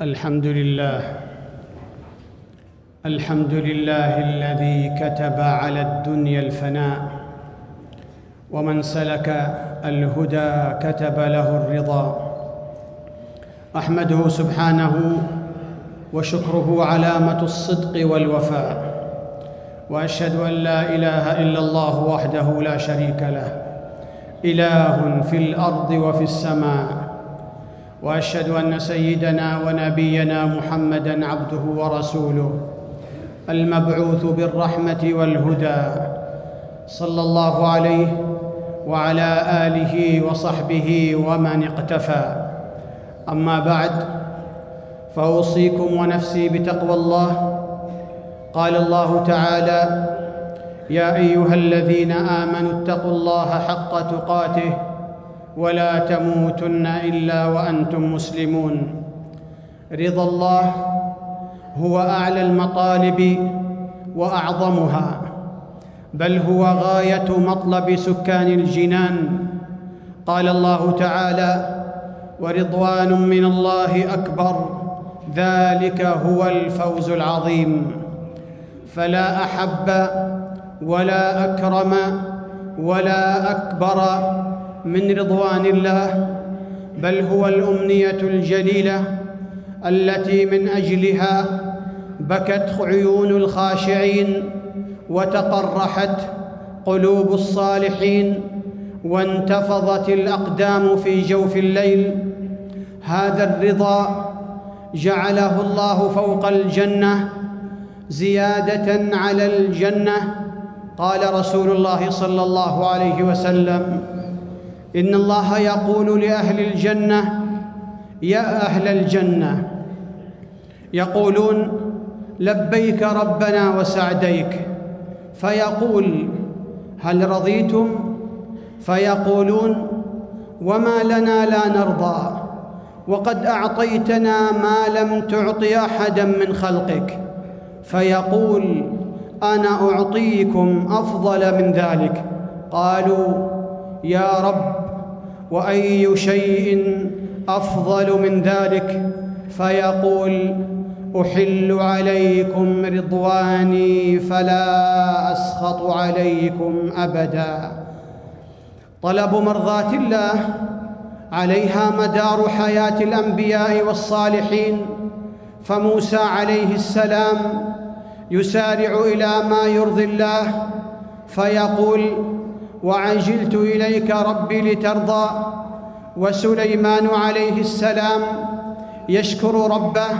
الحمد لله. الحمد لله الذي كتب على الدنيا الفناء. ومن سلك الهدى كتب له الرضا. أحمده سبحانه وشكره علامة الصدق والوفاء. وأشهد أن لا إله إلا الله وحده لا شريك له. إله في الأرض وفي السماء. وأشهد أن سيدنا ونبينا محمدا عبده ورسوله المبعوث بالرحمة والهدى صلى الله عليه وعلى آله وصحبه ومن اقتفى. أما بعد فأوصيكم ونفسي بتقوى الله. قال الله تعالى يا أيها الذين آمنوا اتقوا الله حق تقاته ولا تموتن إلا وأنتم مسلمون. رضا الله هو أعلى المطالب وأعظمها بل هو غاية مطلب سكان الجنان. قال الله تعالى ورضوان من الله أكبر ذلك هو الفوز العظيم. فلا أحب ولا أكرم ولا أكبر من رضوان الله بل هو الأمنية الجليلة التي من أجلها بكت عيون الخاشعين وتقرحت قلوب الصالحين وانتفضت الأقدام في جوف الليل. هذا الرضا جعله الله فوق الجنة زيادة على الجنة قال رسول الله صلى الله عليه وسلم. إن الله يقول لأهل الجنة يا أهل الجنة يقولون لبيك ربنا وسعديك. فيقول هل رضيتم؟ فيقولون وما لنا لا نرضى وقد أعطيتنا ما لم تعط أحدا من خلقك. فيقول أنا أعطيكم أفضل من ذلك. قالوا يا رب وأي شيء أفضل من ذلك فيقول أحل عليكم رضواني فلا أسخط عليكم أبدا. طلب مرضاة الله عليها مدار حياة الأنبياء والصالحين فموسى عليه السلام يسارع إلى ما يرضي الله فيقول وعجلت إليك ربي لترضى وسليمان عليه السلام يشكر ربه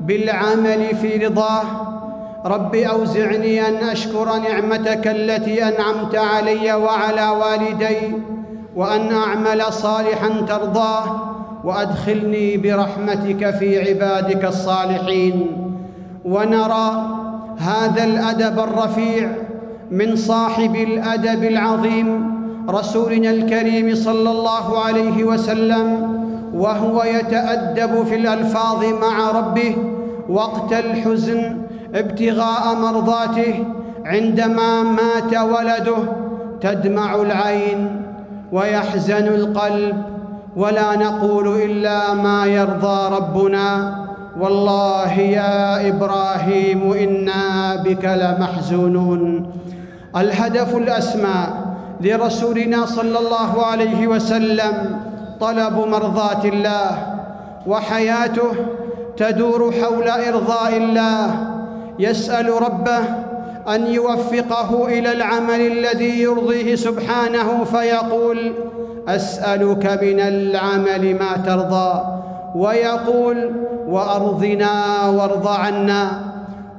بالعمل في رضاه. رب أوزعني أن أشكر نعمتك التي أنعمت علي وعلى والدي وأن أعمل صالحا ترضاه وأدخلني برحمتك في عبادك الصالحين. ونرى هذا الأدب الرفيع من صاحب الأدب العظيم رسولنا الكريم صلى الله عليه وسلم وهو يتأدب في الألفاظ مع ربه وقت الحزن ابتغاء مرضاته عندما مات ولده تدمع العين ويحزن القلب ولا نقول إلا ما يرضى ربنا. والله يا إبراهيم إنا بك لمحزونون. الهدف الأسمى لرسولنا صلى الله عليه وسلم طلب مرضاة الله وحياته تدور حول إرضاء الله. يسأل ربه أن يوفقه إلى العمل الذي يرضيه سبحانه فيقول أسألك من العمل ما ترضى. ويقول وأرضنا وارض عنا.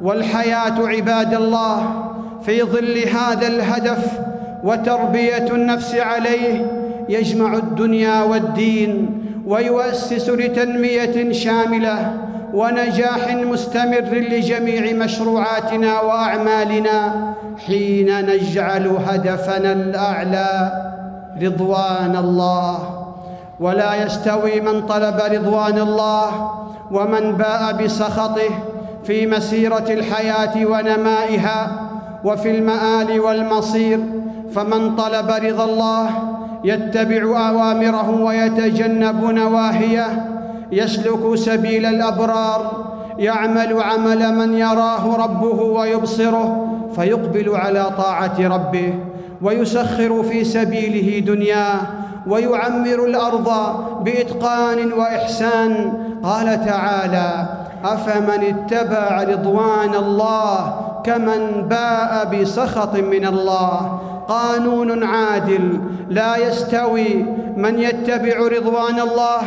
والحياة عباد الله في ظل هذا الهدف وتربية النفس عليه يجمع الدنيا والدين ويؤسس لتنمية شاملة ونجاح مستمر لجميع مشروعاتنا وأعمالنا حين نجعل هدفنا الأعلى رضوان الله. ولا يستوي من طلب رضوان الله ومن باء بسخطه في مسيرة الحياة ونمائها وفي المآل والمصير فمن طلب رضا الله يتبع أوامره ويتجنب نواهيه يسلك سبيل الأبرار يعمل عمل من يراه ربه ويبصره فيقبل على طاعة ربه ويسخر في سبيله دنياه ويعمر الأرض بإتقان وإحسان. قال تعالى أفمن اتبع رضوان الله كمن باء بسخط من الله. قانون عادل. لا يستوي من يتبع رضوان الله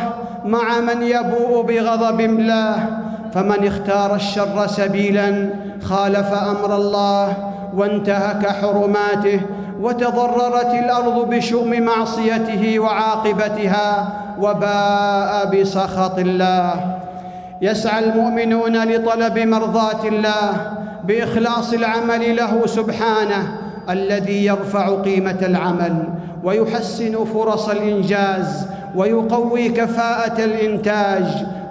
مع من يبوء بغضب الله. فمن اختار الشر سبيلا خالف أمر الله وانتهك حرماته وتضررت الأرض بشؤم معصيته وعاقبتها وباء بسخط الله. يسعى المؤمنون لطلب مرضاة الله بإخلاص العمل له سبحانه الذي يرفع قيمة العمل ويحسن فرص الإنجاز ويقوي كفاءة الإنتاج.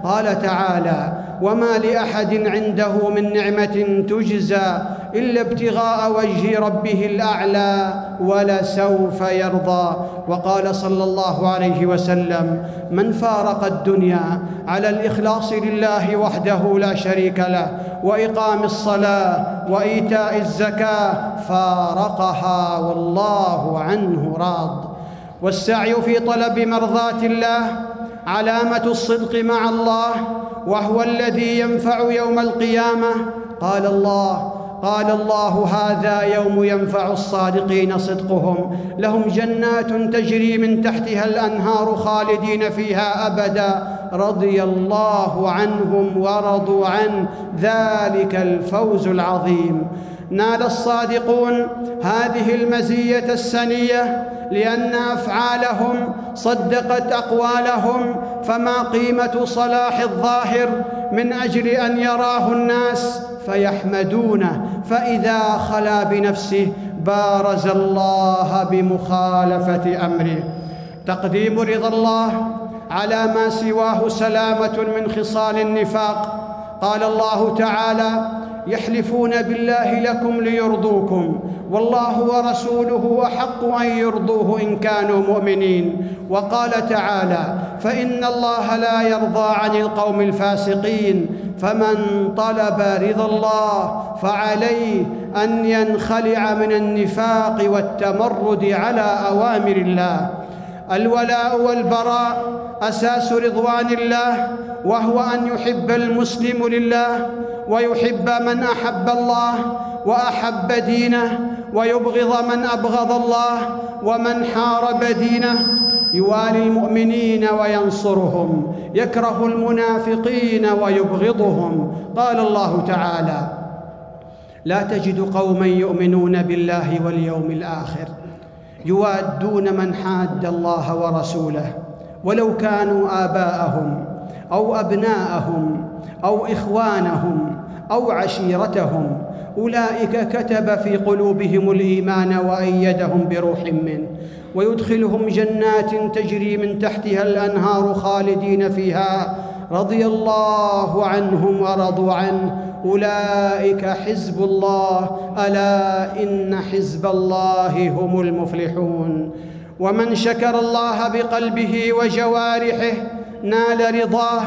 قال تعالى وما لأحد عنده من نعمة تجزى إلا ابتغاء وجه ربه الأعلى ولسوف يرضى. وقال صلى الله عليه وسلم من فارق الدنيا على الإخلاص لله وحده لا شريك له وإقام الصلاة وإيتاء الزكاة فارقها والله عنه راض. والسعي في طلب مرضاه الله علامة الصدق مع الله وهو الذي ينفع يوم القيامة. قال الله قال الله هذا يوم ينفع الصادقين صدقهم. لهم جنات تجري من تحتها الأنهار خالدين فيها أبدا. رضي الله عنهم ورضوا عنه. ذلك الفوز العظيم. نال الصادقون هذه المزية السنية لأن أفعالهم صدقت أقوالهم فما قيمة صلاح الظاهر من أجل أن يراه الناس فيحمدونه فإذا خلا بنفسه بارز الله بمخالفة أمره. تقديم رضا الله على ما سواه سلامة من خصال النفاق. قال الله تعالى يحلفون بالله لكم ليرضوكم. والله ورسوله أحق أن يرضوه إن كانوا مؤمنين. وقال تعالى فإن الله لا يرضى عن القوم الفاسقين. فمن طلب رضا الله فعليه أن ينخلع من النفاق والتمرد على أوامر الله. الولاء والبراء أساس رضوان الله وهو أن يحب المسلم لله ويحب من أحب الله وأحب دينه ويبغض من أبغض الله ومن حارب دينه. يوالي المؤمنين وينصرهم يكره المنافقين ويبغضهم. قال الله تعالى لا تجد قوما يؤمنون بالله واليوم الآخر يوادون من حاد الله ورسوله ولو كانوا آباءهم أو أبناءهم أو إخوانهم أو عشيرتهم أولئك كتب في قلوبهم الإيمان وأيدهم بروح منه. ويدخلهم جنات تجري من تحتها الأنهار خالدين فيها. رضي الله عنهم ورضوا عنه. أولئك حزب الله. ألا إن حزب الله هم المفلحون. ومن شكر الله بقلبه وجوارحه نال رضاه.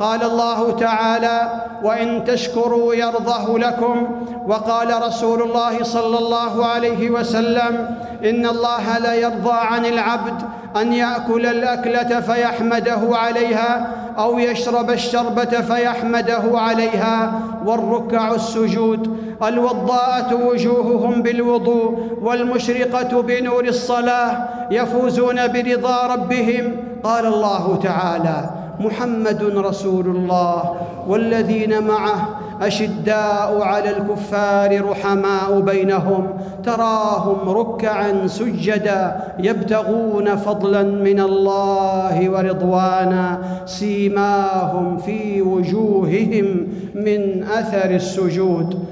قال الله تعالى وإن تشكروا يرضه لكم. وقال رسول الله صلى الله عليه وسلم إن الله لا يرضى عن العبد أن يأكل الأكلة فيحمده عليها أو يشرب الشربة فيحمده عليها. والركع السجود الوضاءة وجوههم بالوضوء والمشرقة بنور الصلاة يفوزون برضا ربهم قال الله تعالى محمد رسول الله والذين معه أشداء على الكفار رحماء بينهم تراهم ركعا سجدا يبتغون فضلا من الله ورضوانا سيماهم في وجوههم من أثر السجود.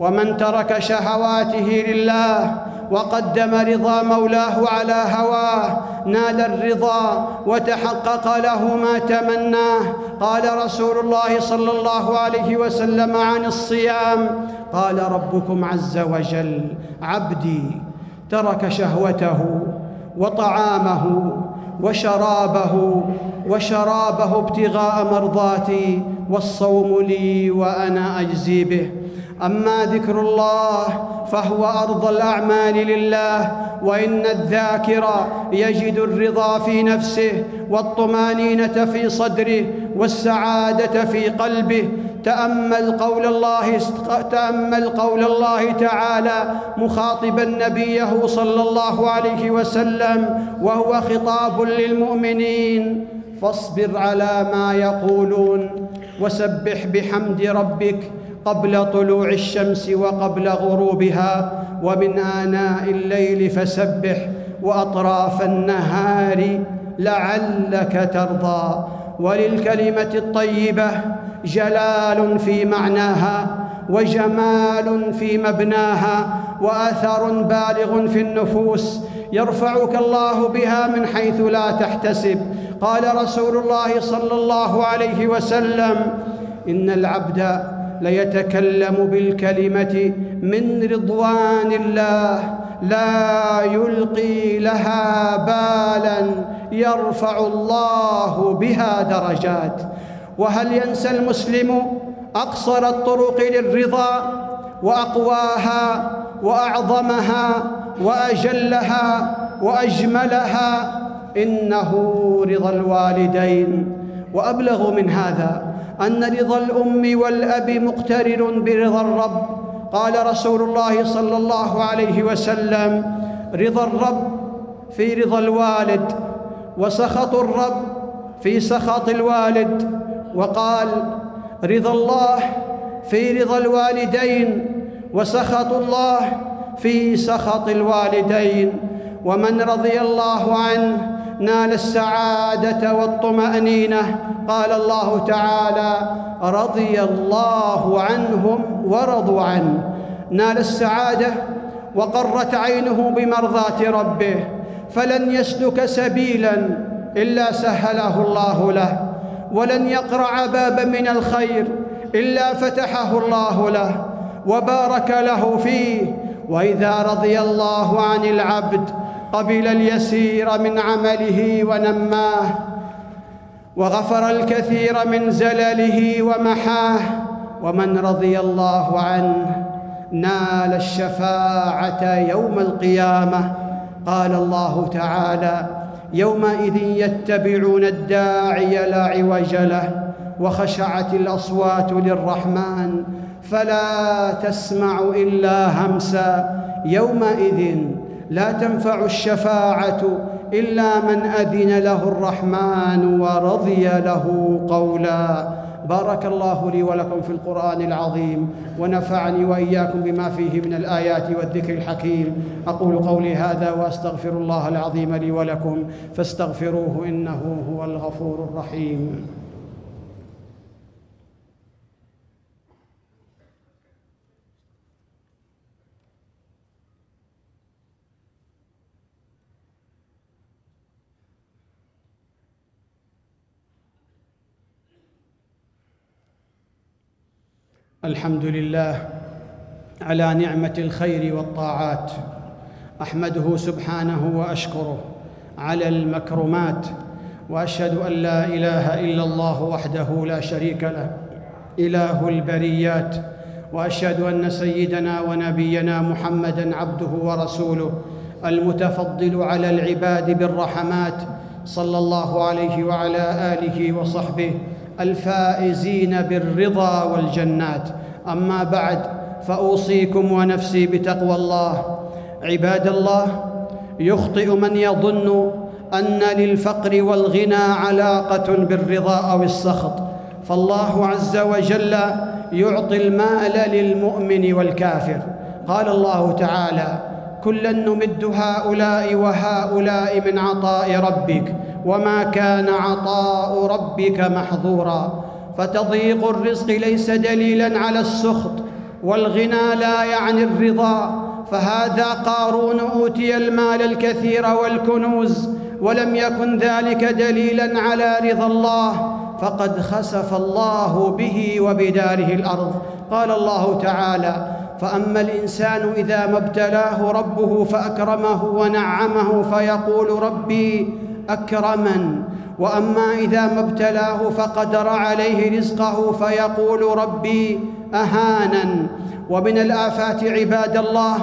ومن ترك شهواته لله وقدم رضا مولاه على هواه نال الرضا وتحقق له ما تمناه. قال رسول الله صلى الله عليه وسلم عن الصيام قال ربكم عز وجل عبدي ترك شهوته وطعامه وشرابه وشرابه ابتغاء مرضاتي والصوم لي وأنا أجزي به. أما ذكر الله فهو أرض الأعمال لله وإن الذاكر يجد الرضا في نفسه والطمانينة في صدره والسعادة في قلبه. تأمل قول الله تأمل قول الله تعالى مخاطبا نبيه صلى الله عليه وسلم وهو خطاب للمؤمنين فاصبر على ما يقولون وسبح بحمد ربك قبل طلوع الشمس وقبل غروبها ومن آناء الليل فسبح وأطراف النهار لعلك ترضى. وللكلمة الطيبة جلال في معناها وجمال في مبناها واثر بالغ في النفوس يرفعك الله بها من حيث لا تحتسب. قال رسول الله صلى الله عليه وسلم إن العبد ليتكلم بالكلمة من رضوان الله لا يلقي لها بالا يرفع الله بها درجات. وهل ينسى المسلم أقصر الطرق للرضا وأقواها وأعظمها وأجلها وأجملها؟ إنه رضا الوالدين. وأبلغ من هذا أن رضا الأم والأب مقترن برضا الرب. قال رسول الله صلى الله عليه وسلم رضا الرب في رضا الوالد وسخط الرب في سخط الوالد. وقال رضا الله في رضا الوالدين وسخط الله في سخط الوالدين. ومن رضي الله عنه نال السعادة والطمأنينة. قال الله تعالى رضي الله عنهم ورضوا عنه. نال السعادة وقرت عينه بمرضاة ربه فلن يسلك سبيلا إلا سهله الله له ولن يقرع بابا من الخير إلا فتحه الله له وبارك له فيه. وإذا رضي الله عن العبد قبل اليسير من عمله ونماه وغفر الكثير من زلله ومحاه ومن رضي الله عنه نال الشفاعة يوم القيامة. قال الله تعالى يومئذ يتبعون الداعي لا عوج له وخشعت الأصوات للرحمن فلا تسمع إلا همسا. يومئذ لا تنفع الشفاعة إلا من أذن له الرحمن ورضي له قولا. بارك الله لي ولكم في القرآن العظيم ونفعني وإياكم بما فيه من الآيات والذكر الحكيم. أقول قولي هذا وأستغفر الله العظيم لي ولكم فاستغفروه إنه هو الغفور الرحيم. الحمد لله على نعمة الخير والطاعات أحمده سبحانه وأشكره على المكرمات وأشهد أن لا إله إلا الله وحده لا شريك له إله البريات وأشهد أن سيدنا ونبينا محمدا عبده ورسوله المتفضل على العباد بالرحمات صلى الله عليه وعلى آله وصحبه الفائزين بالرضا والجنات. أما بعد فأوصيكم ونفسي بتقوى الله. عباد الله يخطئ من يظن أن للفقر والغنى علاقة بالرضا أو السخط. فالله عز وجل يعطي المال للمؤمن والكافر. قال الله تعالى كلا نمد هؤلاء وهؤلاء من عطاء ربك وما كان عطاء ربك محظورا. فتضييق الرزق ليس دليلا على السخط والغنى لا يعني الرضا. فهذا قارون أوتي المال الكثير والكنوز ولم يكن ذلك دليلا على رضا الله. فقد خسف الله به وبداره الأرض. قال الله تعالى فأما الإنسان إذا ما ابتلاه ربه فأكرمه ونعمه فيقول ربي أكرمن. وأما إذا ما ابتلاه فقدر عليه رزقه فيقول ربي أهانن. ومن الآفات عباد الله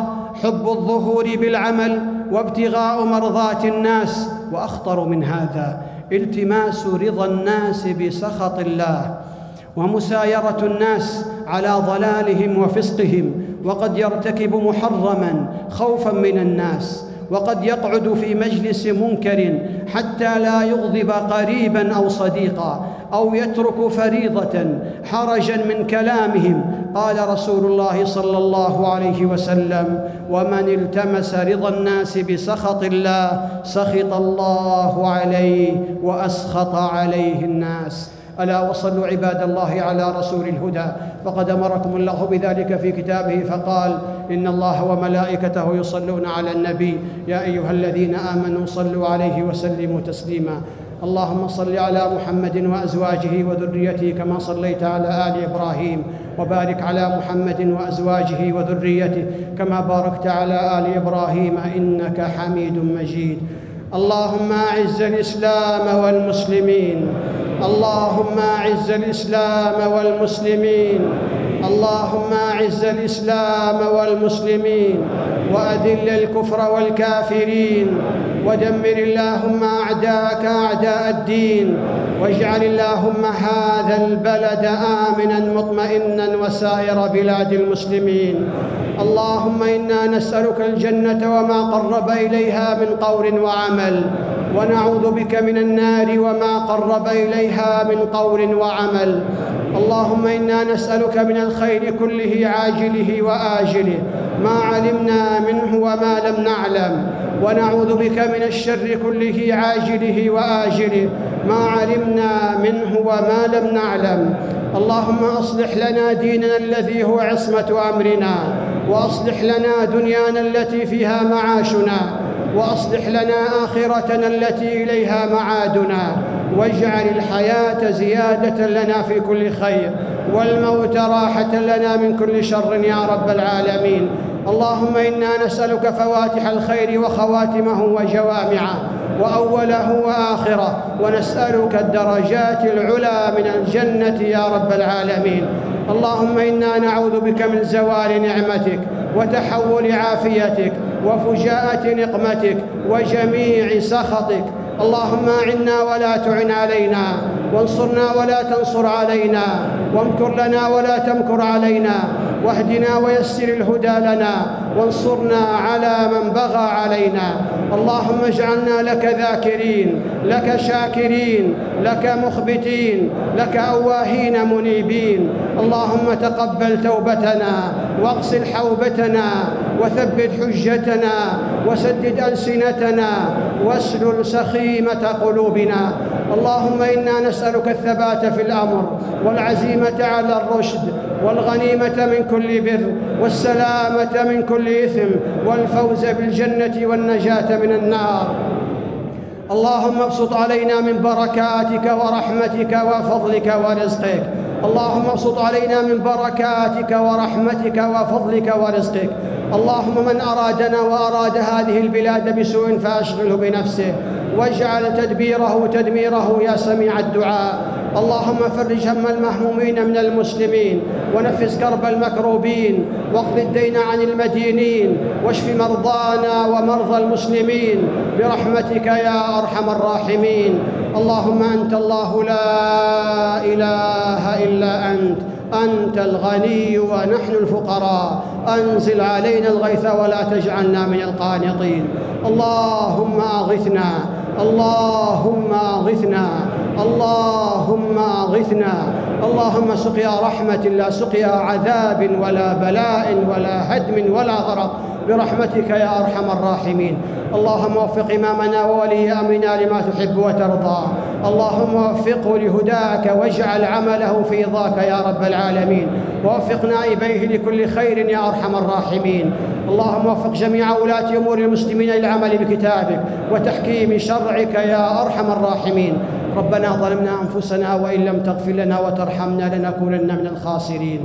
حب الظهور بالعمل وابتغاء مرضات الناس. وأخطر من هذا التماس رضا الناس بسخط الله. ومسايرة الناس على ضلالهم وفسقهم وقد يرتكب محرما خوفا من الناس وقد يقعد في مجلس منكر حتى لا يغضب قريبا أو صديقا أو يترك فريضة حرجا من كلامهم. قال رسول الله صلى الله عليه وسلم ومن التمس رضا الناس بسخط الله سخط الله عليه وأسخط عليه الناس. ألا وصلوا عباد الله على رسول الهدى. فقد أمركم الله بذلك في كتابه فقال إن الله وملائكته يصلون على النبي. يا أيها الذين آمنوا صلوا عليه وسلموا تسليما. اللهم صل على محمد وأزواجه وذريته كما صليت على آل إبراهيم. وبارك على محمد وأزواجه وذريته كما باركت على آل إبراهيم إنك حميد مجيد. اللهم اعز الإسلام والمسلمين. اللهم اعز الإسلام والمسلمين. اللهم اعز الإسلام والمسلمين. وأذل الكفر والكافرين. ودمر اللهم أعداءك أعداء الدين. واجعل اللهم هذا البلد آمنا مطمئنا وسائر بلاد المسلمين. اللهم إنا نسألك الجنة وما قرب إليها من قول وعمل ونعوذ بك من النار وما قرب إليها من قول وعمل. اللهم إنا نسألك من الخير كله عاجله وآجله ما علمنا منه وما لم نعلم. ونعوذ بك من الشر كله عاجله وآجله ما علمنا منه وما لم نعلم. اللهم أصلح لنا ديننا الذي هو عصمة أمرنا. وأصلح لنا دنيانا التي فيها معاشنا وأصلح لنا آخرتنا التي إليها معادنا واجعل الحياة زيادة لنا في كل خير والموت راحة لنا من كل شر يا رب العالمين. اللهم إنا نسألك فواتح الخير وخواتمه وجوامعه وأوله وآخره ونسألك الدرجات العلى من الجنة يا رب العالمين. اللهم إنا نعوذ بك من زوال نعمتك وتحول عافيتك وفجاءة نقمتك وجميع سخطك اللهم اعنا ولا تعن علينا وانصرنا ولا تنصر علينا وامكر لنا ولا تمكر علينا واهدنا ويسر الهدى لنا وانصرنا على من بغى علينا. اللهم اجعلنا لك ذاكرين لك شاكرين لك مخبتين لك أواهين منيبين. اللهم تقبل توبتنا واغسل حوبتنا وثبت حجتنا وسدد ألسنتنا واسلل سخيمة قلوبنا. اللهم إنا نسألك الثبات في الأمر والعزيمة على الرشد والغنيمة من كل بر والسلامة من كل إثم والفوز بالجنة والنجاة من النار. اللهم ابسط علينا من بركاتك ورحمتك وفضلك ورزقك. اللهم ابسط علينا من بركاتك ورحمتك وفضلك ورزقك. اللهم من أرادنا وأراد هذه البلاد بسوء فأشغله بنفسه واجعل تدبيره تدميره يا سميع الدعاء. اللهم فرج هم المهمومين من المسلمين ونفس كرب المكروبين واقض الدين عن المدينين واشف مرضانا ومرضى المسلمين برحمتك يا أرحم الراحمين. اللهم أنت الله لا إله إلا أنت. أنت الغني ونحن الفقراء. أنزل علينا الغيث ولا تجعلنا من القانطين. اللهم أغثنا. اللهم أغثنا. اللهم أغثنا. اللهم سقيا رحمة لا سقيا عذاب ولا بلاء ولا هدم ولا غرق. برحمتك يا أرحم الراحمين. اللهم وفق إمامنا وولي أمرنا لما تحب وترضى. اللهم وفقه لهداك واجعل عمله في رضاك يا رب العالمين. ووفق نائبيه لكل خير يا أرحم الراحمين. اللهم وفق جميع ولاة أمور المسلمين للعمل بكتابك وتحكيم شرعك يا أرحم الراحمين. ربنا ظلمنا أنفسنا وإن لم تغفر لنا وترحمنا لنكونن من الخاسرين.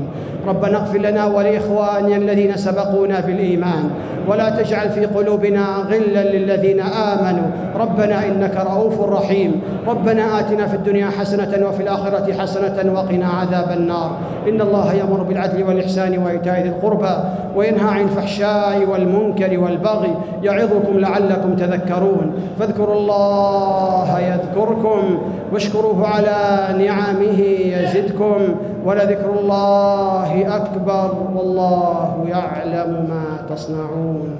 ربنا اغفر لنا ولإخواننا الذين سبقونا بالإيمان. ولا تجعل في قلوبنا غلا للذين آمنوا. ربنا إنك رؤوف رحيم. ربنا آتنا في الدنيا حسنة وفي الآخرة حسنة وقنا عذاب النار. إن الله يأمر بالعدل والإحسان وإيتاء ذي القربى وينهى عن الفحشاء والمنكر والبغي يعظكم لعلكم تذكرون. فاذكروا الله يذكركم. واشكروه على نعمه يزدكم ولذكر الله أكبر والله يعلم ما تصنعون.